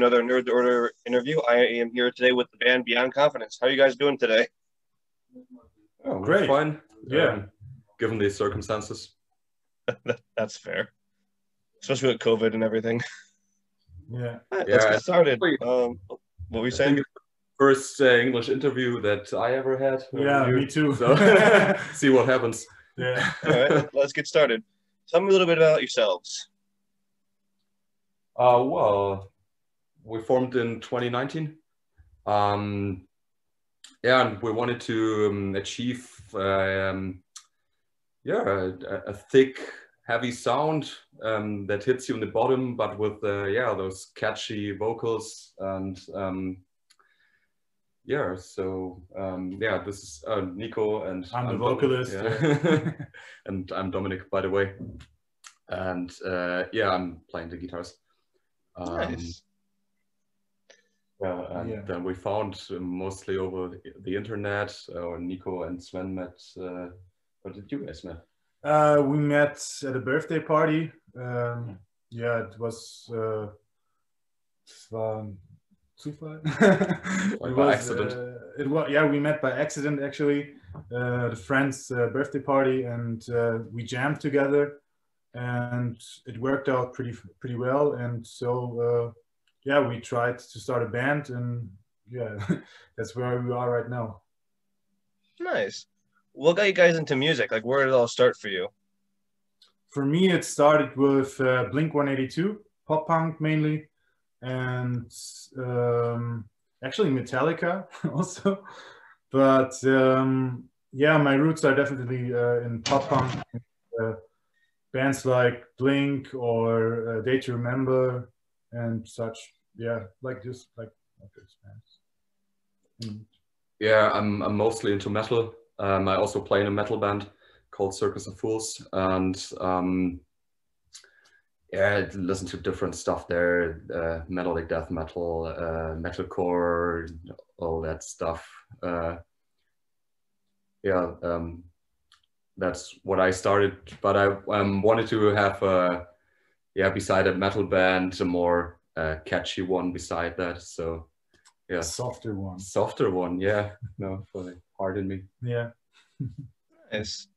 another Nerd Order interview. I am here today with the band Beyond Confidence. How are you guys doing today? Oh, Great. Fine. Yeah. Um, given the circumstances. That's fair, especially with COVID and everything. Yeah. All right, Yeah, let's I- get started. Um, what were you saying? think it's the first uh, English interview that I ever had. Yeah, you. me too. So see what happens. yeah. All right, let's get started. Tell me a little bit about yourselves. Uh, well, we formed in 2019. Um, yeah, and we wanted to um, achieve, um, yeah, a, a thick, heavy sound um, that hits you in the bottom, but with, uh, yeah, those catchy vocals and, um, yeah, so um, yeah, this is uh, Nico and I'm the Dom- vocalist, yeah. and I'm Dominic, by the way. And uh, yeah, I'm playing the guitars. Um, Nice. Yeah, and Yeah. then we found uh, mostly over the, internet, uh, Nico and Sven met. Uh, what did you guys met? Uh, we met at a birthday party. Um, yeah, it was. Uh, es war Zufall. It by was, accident. Uh, it was yeah, we met by accident actually. Uh, the friend's uh, birthday party, and uh, we jammed together, and it worked out pretty pretty well. And so uh, yeah, we tried to start a band, and yeah, that's where we are right now. Nice. What got you guys into music? Like, where did it all start for you? For me, it started with uh, Blink 182, pop punk mainly, and um, actually Metallica also. But um, yeah, my roots are definitely uh, in pop punk. Uh, bands like Blink or uh, Day to Remember and such. Yeah, like just like, those bands. Yeah, I'm, I'm mostly into metal. Um, I also play in a metal band called Circus of Fools, and um, yeah, I listen to different stuff there, uh, melodic death metal, uh, metalcore, all that stuff. Uh, yeah, um, that's what I started. But I um, wanted to have a yeah, beside a metal band, a more uh, catchy one beside that. So yeah, softer one, softer one. Yeah, no, for the heart in me. Yeah. Nice.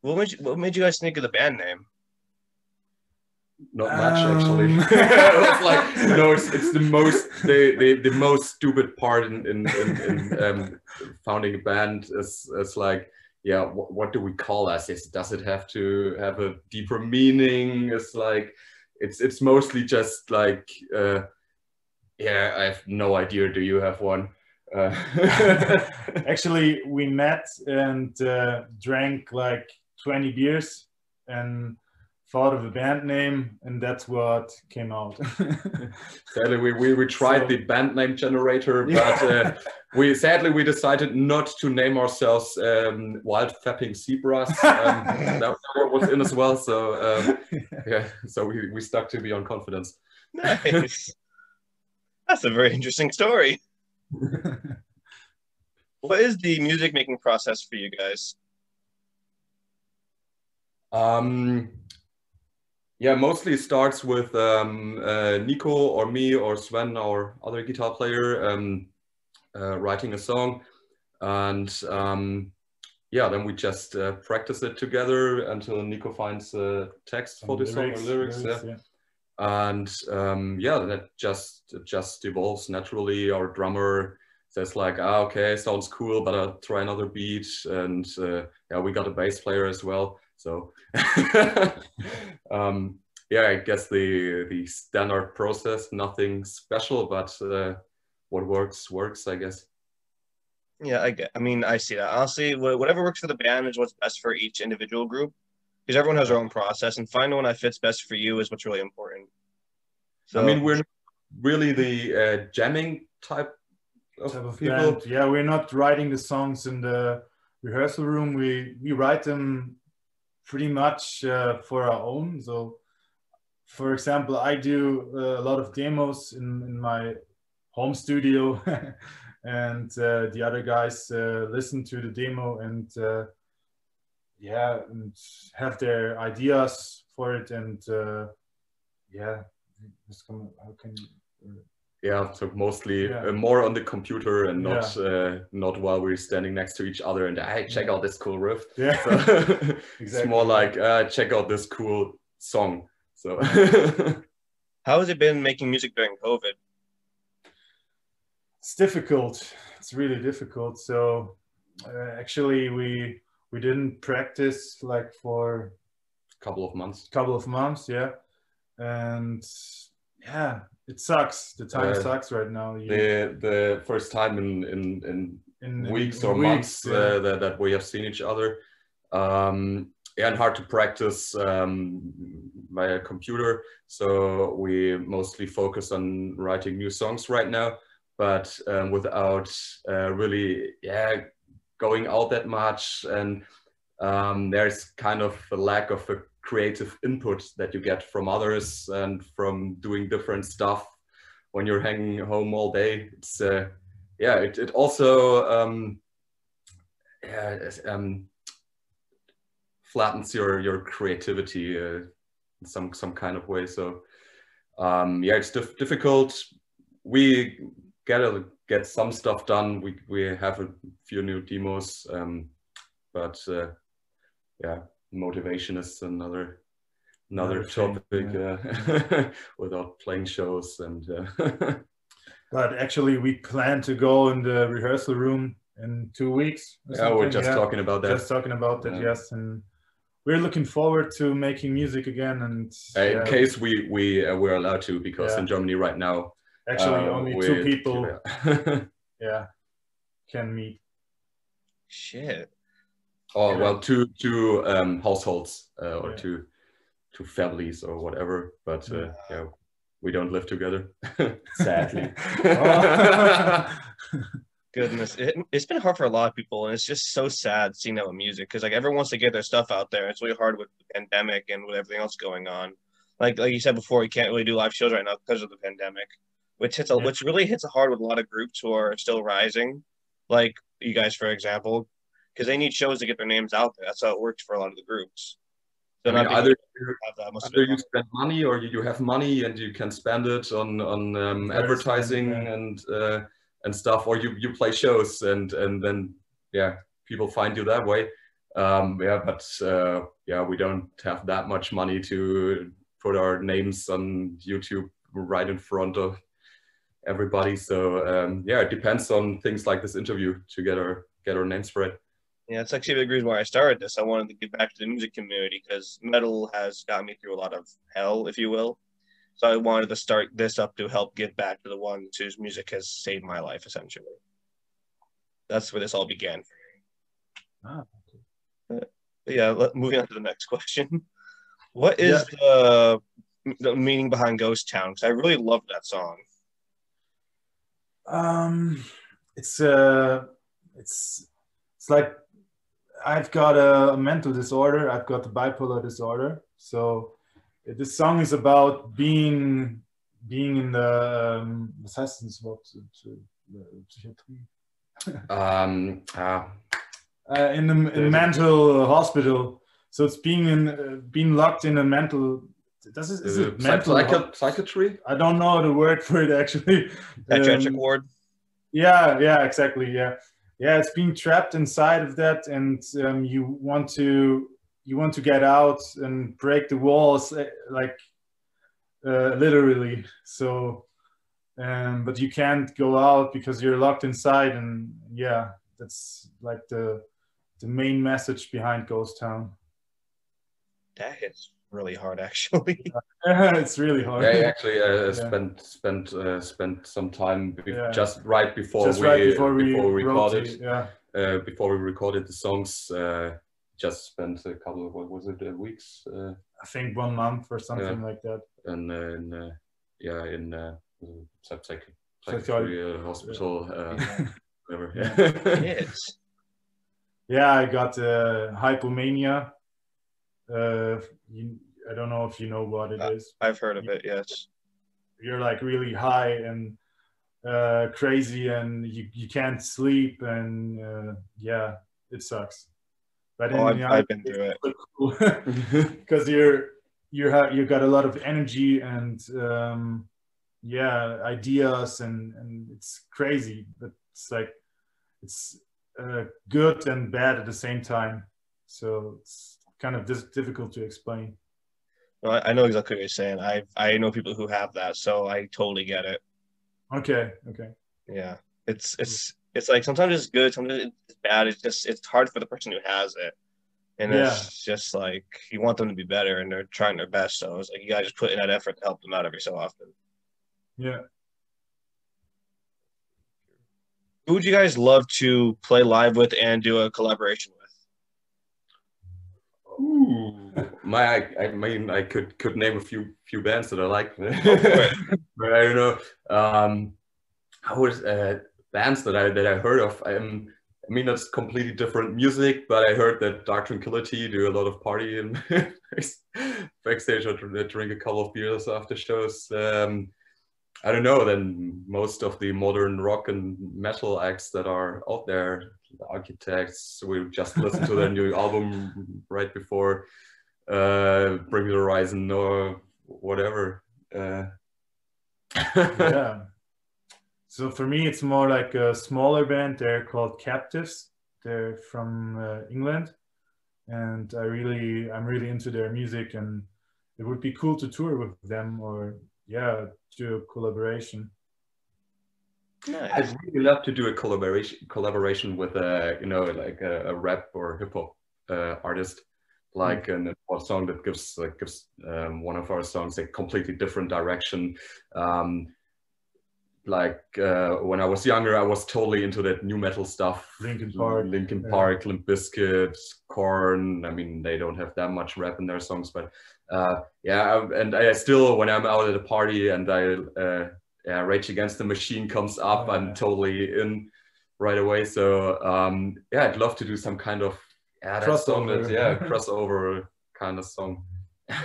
What made you, what made you guys think of the band name? Not much Um. actually. it's like no, it's, it's the most the, the, the most stupid part in in, in, in um, founding a band is is like yeah, what, what do we call us? Is does it have to have a deeper meaning? It's like it's it's mostly just like uh, yeah, I have no idea. Do you have one? Uh, Actually, we met and uh, drank like 20 beers and thought of a band name, and that's what came out. sadly, we, we, we tried So- the band name generator, but Yeah. uh, we sadly we decided not to name ourselves um, Wild Fapping Zebras. Um, that, that was in as well, so um, yeah, so we, we stuck to Beyond Confidence. Nice. That's a very interesting story. What is the music making process for you guys? Um, yeah, mostly starts with um, uh, Nico or me or Sven, our other guitar player, um, uh, writing a song, and um, yeah, then we just uh, practice it together until Nico finds a text for the song or lyrics. yeah. yeah. and um, yeah, that just it just evolves naturally. Our drummer says like, ah, okay, sounds cool, but I'll try another beat, and uh, yeah, we got a bass player as well. So um, yeah, I guess the the standard process, nothing special, but uh, what works works, I guess. Yeah, I get. I mean, I see that. Honestly, wha- whatever works for the band is what's best for each individual group, because everyone has their own process, and finding one that fits best for you is what's really important. So, I mean, we're really the uh, jamming type of Type of people. band. Yeah, we're not writing the songs in the rehearsal room. We we write them pretty much uh, for our own. So, for example, I do uh, a lot of demos in, in my home studio, and uh, the other guys uh, listen to the demo and uh, yeah, and have their ideas for it, and uh, yeah, how can you, yeah so mostly Yeah. uh, more on the computer and not Yeah. uh, not while we're standing next to each other and hey check out this cool riff yeah, so it's more like uh, check out this cool song so How has it been making music during COVID? it's difficult. It's really difficult. So uh, actually, we we didn't practice like for a couple of months couple of months, yeah, and yeah, it sucks. The time Uh, sucks right now. You- the the first time in in, in in, in weeks or weeks, months yeah. uh, that, that we have seen each other. Um, and hard to practice um, via computer. So we mostly focus on writing new songs right now, but um, without uh, really, yeah, going out that much. And um, there's kind of a lack of a creative input that you get from others and from doing different stuff when you're hanging home all day. It's uh, yeah, it, it also um, yeah, um, flattens your your creativity uh, in some some kind of way. So um, yeah, it's dif- difficult. We get a, get some stuff done. We we have a few new demos, um, but uh, yeah, motivation is another another Another thing, topic uh, without playing shows and. Uh, But actually, we plan to go in the rehearsal room in two weeks. or yeah, we're just yeah. talking about that. Just talking about that, Yeah. yes, and we're looking forward to making music again. And Uh, in yeah, case we we uh, we're allowed to, because Yeah. in Germany right now, actually, uh, only two people, Yeah. yeah, can meet. Shit. Oh Yeah. well, two two um, households uh, or Yeah. two two families or whatever. But uh, Yeah. yeah, we don't live together, sadly. Oh. Goodness, it, it's been hard for a lot of people, and it's just so sad seeing that with music because like everyone wants to get their stuff out there. It's really hard with the pandemic and with everything else going on. Like like you said before, you can't really do live shows right now because of the pandemic, which hits a, Yeah. which really hits hard with a lot of groups who are still rising, like you guys for example, because they need shows to get their names out there. That's how it works for a lot of the groups. I mean, either, must either you spend money or you you have money and you can spend it on on um, Advertising, yeah. and uh, and stuff, or you you play shows and and then yeah, people find you that way. Um, yeah, but uh, yeah, we don't have that much money to put our names on YouTube right in front of everybody. So um, yeah, it depends on things like this interview to get our get our name spread. Yeah, it's actually the reason why I started this. I wanted to give back to the music community because metal has got me through a lot of hell, if you will. So I wanted to start this up to help give back to the ones whose music has saved my life, essentially. That's where this all began. Ah, But yeah, let, moving on to the next question. What is the, the meaning behind Ghost Town? Because I really love that song. Um, it's uh, it's it's like I've got a mental disorder. I've got the bipolar disorder. So uh, this song is about being being in the um, was heißt das Wort? Psy- Psy- Psychiatrie? Um, uh, Uh, in the in mental hospital. So it's being in uh, being locked in a mental. Does it, is uh, it psych- mental? psychi- psychiatry. I don't know the word for it actually. Psychiatric Um, ward. Yeah, yeah, exactly. Yeah, yeah. It's being trapped inside of that, and um, you want to you want to get out and break the walls, eh, like uh, literally. So, um, but you can't go out because you're locked inside, and yeah, that's like the the main message behind Ghost Town. That hits really hard, actually. it's really hard. Yeah, I actually uh, Yeah. spent spent uh, spent some time be- Yeah. just right before Just we right before we, before we recorded it, yeah. uh, before we recorded the songs. Uh, just spent a couple of what was it uh, weeks uh, I think one month or something like that. And uh, in uh, yeah in uh, psych- psych- Psychiatry. psychiatry uh, hospital uh, whatever. It's Yeah, I got uh, hypomania. Uh, you, I don't know if you know what it Uh, is. I've heard of it. Yes. You're like really high and uh, crazy, and you, you can't sleep, and uh, yeah, it sucks. But Oh, I've, I've been through it. because you're you have you got a lot of energy and um, yeah ideas and and it's crazy but it's like it's uh, good and bad at the same time so it's kind of dis- difficult to explain No, I, know exactly what you're saying. I I know people who have that, so I totally get it. okay okay Yeah, it's it's it's like sometimes it's good, sometimes it's bad. It's just it's hard for the person who has it, and it's just like you want them to be better, and they're trying their best. So it's like you gotta just put in that effort to help them out every so often. yeah Who would you guys love to play live with and do a collaboration with? Ooh, my, I, I mean, I could could name a few few bands that I like, but I don't know. Um, how was uh, bands that I that I heard of? I mean, that's completely different music, but I heard that Dark Tranquillity do a lot of party and backstage or drink a couple of beers after shows. Um, I don't know. Then most of the modern rock and metal acts that are out there, the Architects, we just listened to their new album right before uh, Bring the Horizon or whatever. Uh, yeah. So for me, it's more like a smaller band. They're called Captives. They're from uh, England, and I really, I'm really into their music, and it would be cool to tour with them, or yeah, do a collaboration. Nice. I'd really love to do a collaboration collaboration with a you know like a, a rap or hip hop uh, artist, like an a song that gives like gives um, one of our songs a completely different direction. Um, like uh, when I was younger, I was totally into that nu metal stuff. Linkin Park, Linkin yeah. Park, Limp Bizkit, Korn. I mean, they don't have that much rap in their songs, but uh, yeah. And I still, when I'm out at a party and I uh, yeah, Rage Against the Machine comes up, Oh, I'm totally in right away. So um, yeah, I'd love to do some kind of yeah, that song that Crossover. yeah, crossover kind of song. I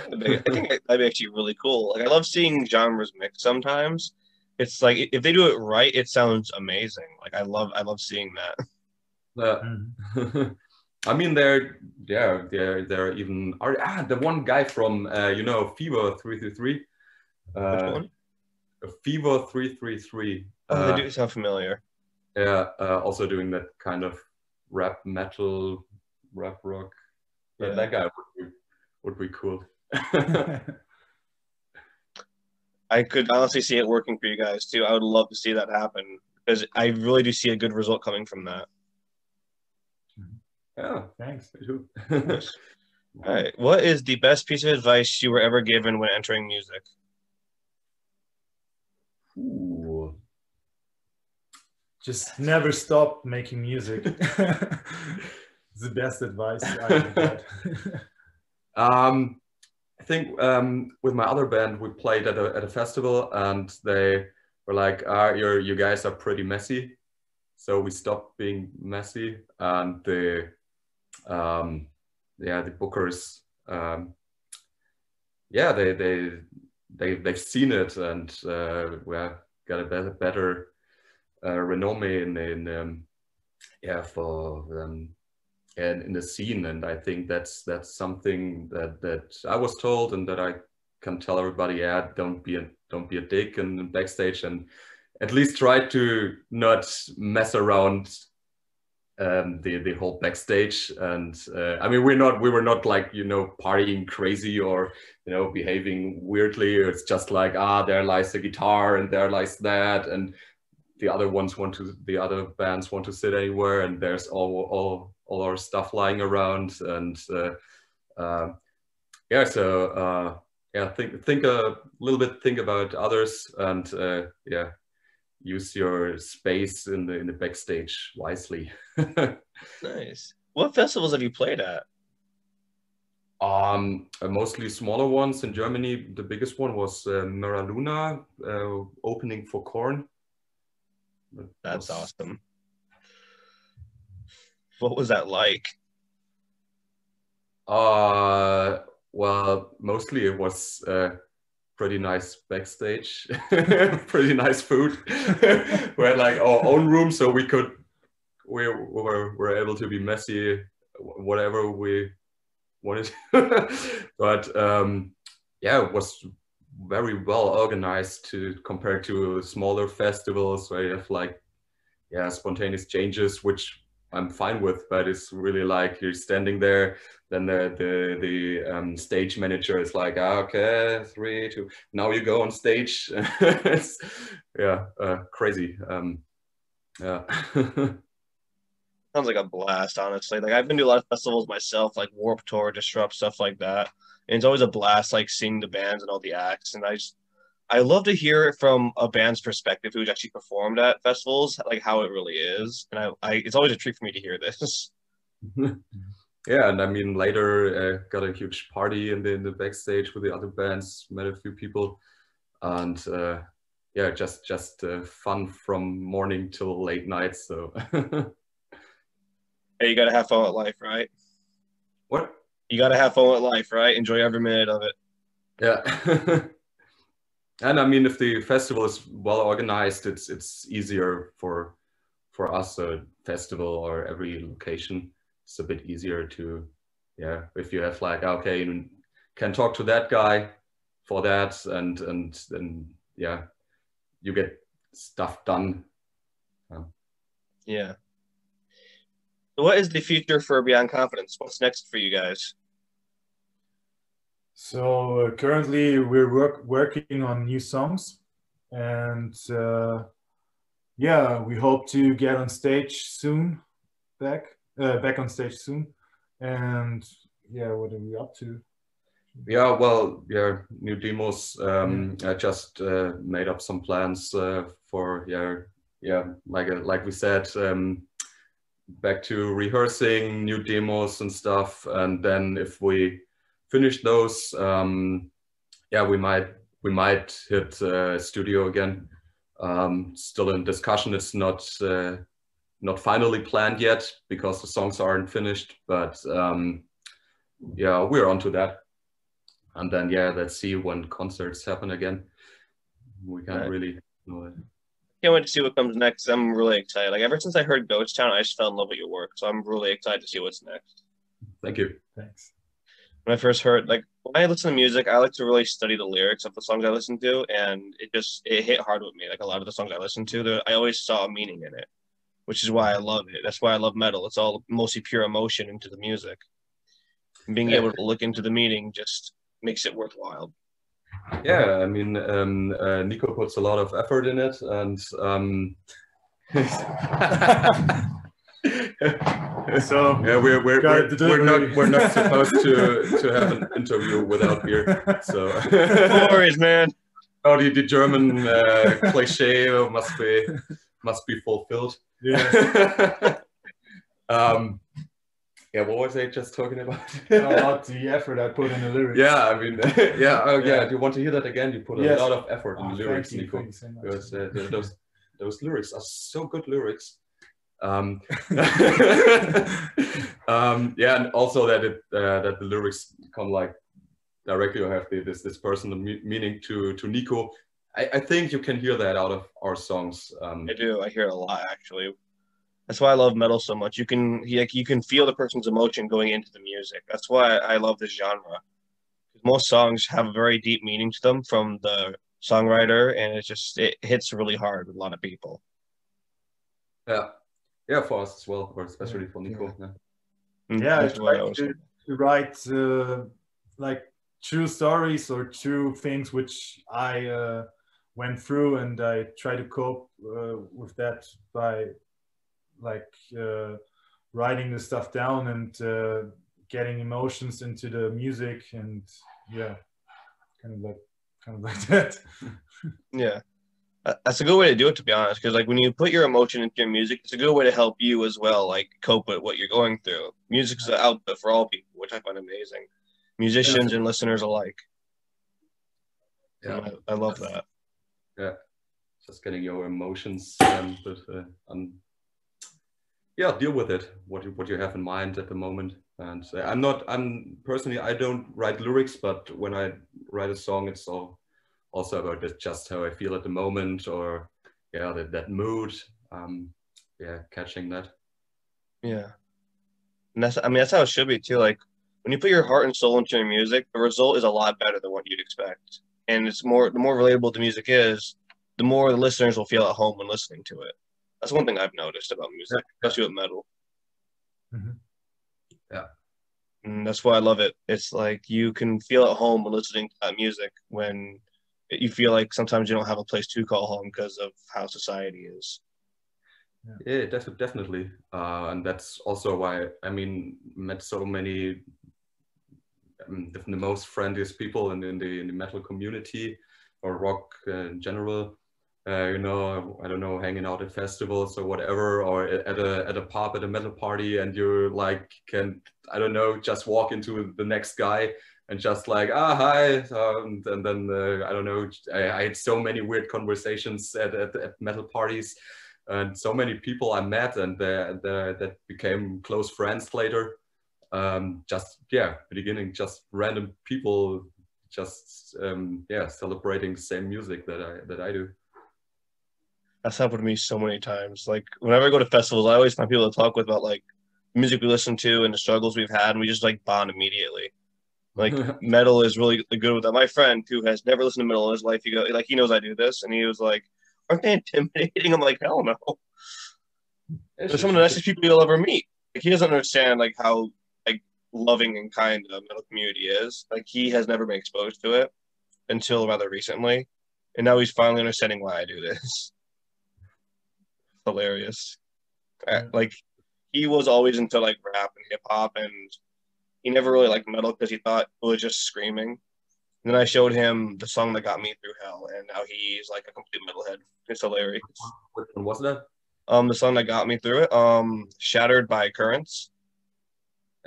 think that'd be actually really cool. Like I love seeing genres mixed sometimes. It's like if they do it right, it sounds amazing. Like I love I love seeing that. Uh, Mhm. I mean, they're yeah, they're they're even are ah the one guy from uh, you know Fever three three three, Which uh, one? Fever three three three. Oh, Uh, they do sound familiar. Yeah, uh, also doing that kind of rap metal, rap rock. That- Yeah. That guy would be, would be cool. I could honestly see it working for you guys too. I would love to see that happen because I really do see a good result coming from that. yeah, Thanks. too. All right. What is the best piece of advice you were ever given when entering music? Ooh. Just never stop making music. it's the best advice I ever had. Um, I think um, with my other band, we played at a, at a festival and they were like, ah, you're, you guys are pretty messy. So we stopped being messy and the, um, yeah, the bookers, um, yeah, they, they, they, they've seen it and uh, we have got a better, better uh, renomme in, in um, yeah, for um, and in the scene. And i think that's that's something that that i was told and that i can tell everybody yeah don't be a don't be a dick and backstage and at least try to not mess around um, the the whole backstage. And uh, I mean we're not we were not like you know partying crazy or you know behaving weirdly. It's just like ah there lies the guitar and there lies that. And the other ones want to the other bands want to sit anywhere. And there's all all all our stuff lying around. And uh, uh, yeah so uh, yeah think think a little bit think about others. And uh, yeah use your space in the in the backstage wisely Nice. What festivals have you played at? um mostly smaller ones in germany the biggest one was uh, M'era Luna uh, opening for Korn That's awesome. What was that like? Uh, well, mostly it was uh, pretty nice backstage, pretty nice food. we had like our own room, so we could we were were able to be messy, whatever we wanted. but um, yeah, it was very well organized to compare to smaller festivals where you have like yeah spontaneous changes which i'm fine with but it's really like you're standing there then the the the um, stage manager is like ah, okay three two. Now you go on stage. It's yeah uh, crazy um, yeah. Sounds like a blast honestly. Like i've been to a lot of festivals myself like warp tour disrupt stuff like that. And it's always a blast like seeing the bands and all the acts and i just i love to hear it from a band's perspective who's actually performed at festivals like how it really is and i, I it's always a treat for me to hear this yeah and i mean later uh, got a huge party in the in the backstage with the other bands met a few people and uh, yeah just just uh, fun from morning till late night so hey you gotta have fun with life right what you got to have fun with life, right? Enjoy every minute of it. Yeah. And I mean, if the festival is well organized, it's it's easier for for us a festival or every location. It's a bit easier to, yeah. If you have like, okay, you can talk to that guy for that, and and then yeah, you get stuff done. Um, yeah. What is the future for Beyond Confidence? What's next for you guys? So uh, currently we're work, working on new songs, and uh, yeah, we hope to get on stage soon, back uh, back on stage soon, and yeah, what are we up to? Yeah, well, yeah, new demos. Um, I just uh, made up some plans uh, for yeah, yeah, like uh, like we said. Um, back to rehearsing new demos and stuff and then if we finish those um yeah we might we might hit uh, studio again um still in discussion it's not uh, not finally planned yet because the songs aren't finished but um yeah we're onto that and then yeah let's see when concerts happen again we can't right. really know it can't wait to see what comes next. I'm really excited. Like ever since I heard Ghost Town, I just fell in love with your work. So I'm really excited to see what's next. Thank you. Thanks. When I first heard, like when I listen to music, I like to really study the lyrics of the songs I listen to, and it just it hit hard with me. Like a lot of the songs I listen to, I always saw a meaning in it, which is why I love it. That's why I love metal. It's all mostly pure emotion into the music. And being yeah. able to look into the meaning just makes it worthwhile. Yeah, I mean, um, uh, Nico puts a lot of effort in it, and um, so yeah, we're we're we're, we're not we're not supposed to to have an interview without beer. So no worries, man. Oh, the, the German uh, cliche must be must be fulfilled. Yeah. um, yeah, what was I just talking about? about the effort I put in the lyrics. Yeah, I mean, yeah, oh yeah. yeah. Do you want to hear that again? You put a yes. lot of effort in oh, the lyrics, you, Nico. So because uh, those those lyrics are so good lyrics. Um, um, yeah, and also that it uh, that the lyrics come like directly or have the, this this personal meaning to to Nico. I, I think you can hear that out of our songs. Um, I do. I hear it a lot actually. That's why I love metal so much. You can like you can feel the person's emotion going into the music. That's why I love this genre. Most songs have a very deep meaning to them from the songwriter, and it just it hits really hard with a lot of people. Yeah, yeah, for us as well, or especially for Nico. Yeah, yeah, yeah I try to, to, write uh, like true stories or true things which I uh, went through, and I try to cope uh, with that by like uh, writing the stuff down and uh, getting emotions into the music and yeah kind of like kind of like that. Yeah that's a good way to do it to be honest because like when you put your emotion into your music it's a good way to help you as well like cope with what you're going through. Music's an outlet for all people which i find amazing. Musicians yeah. and listeners alike. Yeah. I, I, love that. Yeah. Just getting your emotions but, uh, yeah deal with it what you what you have in mind at the moment. And uh, i'm not i'm personally i don't write lyrics but when i write a song it's all also about just how i feel at the moment or yeah that, that mood um yeah catching that yeah and that's i mean that's how it should be too like when you put your heart and soul into your music, the result is a lot better than what you'd expect. And it's more the more relatable the music is, the more the listeners will feel at home when listening to it. That's one thing I've noticed about music, especially with metal. Mhm. Yeah. And that's why I love it. It's like you can feel at home when listening to that music when you feel like sometimes you don't have a place to call home because of how society is. Yeah, def- definitely. Uh, and that's also why I mean met so many um, the, the most friendliest people in, in the in the metal community or rock uh, in general. Uh, you know, I don't know, hanging out at festivals or whatever, or at a at a pub at a metal party, and you're like can I don't know, just walk into the next guy and just like ah hi, um, and then uh, I don't know, I, I had so many weird conversations at, at, at metal parties and so many people I met and uh, the, that became close friends later. Um, just yeah, beginning just random people, just um, yeah, celebrating same music that I that I do. That's happened to me so many times. Like whenever I go to festivals, I always find people to talk with about like music we listen to and the struggles we've had, and we just like bond immediately. Like metal is really good with that. My friend who has never listened to metal in his life, he go like he knows I do this, and he was like, "Aren't they intimidating?" I'm like, "Hell no." They're some of the nicest people you'll ever meet. Like he doesn't understand like how like loving and kind the metal community is. Like he has never been exposed to it until rather recently, and now he's finally understanding why I do this. Hilarious. Uh, I- like he was always into like rap and hip hop, and he never really liked metal because he thought it was just screaming. And then I showed him the song that got me through hell, and now he's like a complete metalhead. It's hilarious. Which one was that? Um, the song that got me through it, um, "Shattered by Currents."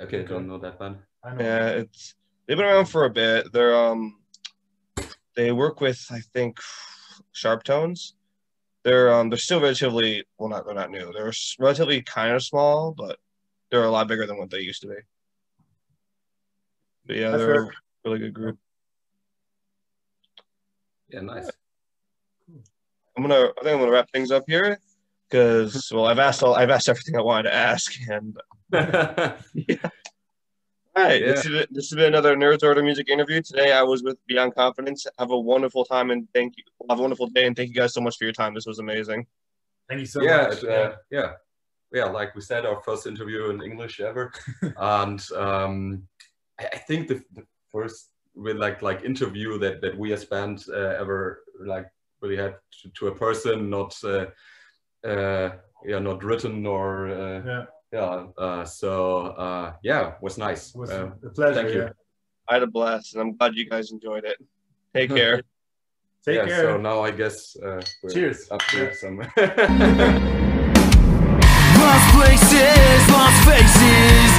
Okay, Okay. don't know that band. Yeah, it's they've been around for a bit. They're um, they work with I think Sharp Tones. They're um, they're still relatively well, not they're not new. They're relatively kind of small, but they're a lot bigger than what they used to be. But yeah, I've they're a really good group. Yeah, nice. I'm gonna I think I'm gonna wrap things up here because well I've asked all I've asked everything I wanted to ask and all right this, Yeah. is, this has been another Nerds Order Music interview today I was with Beyond Confidence have a wonderful time and thank you have a wonderful day and thank you guys so much for your time this was amazing Thank you so yeah, much. it, uh, yeah, yeah. Like we said, our first interview in English ever, and um, I, I think the, the first with like like interview that that we as band uh, ever like really had to, to a person, not uh, uh, yeah, not written or uh, yeah, yeah. Uh, so uh, yeah, was nice. it was Uh, a pleasure. thank you. yeah. I had a blast and I'm glad you guys enjoyed it take care Take yeah, care. So now I guess uh, we're Cheers. up to Yeah. some. Lost places, lost faces.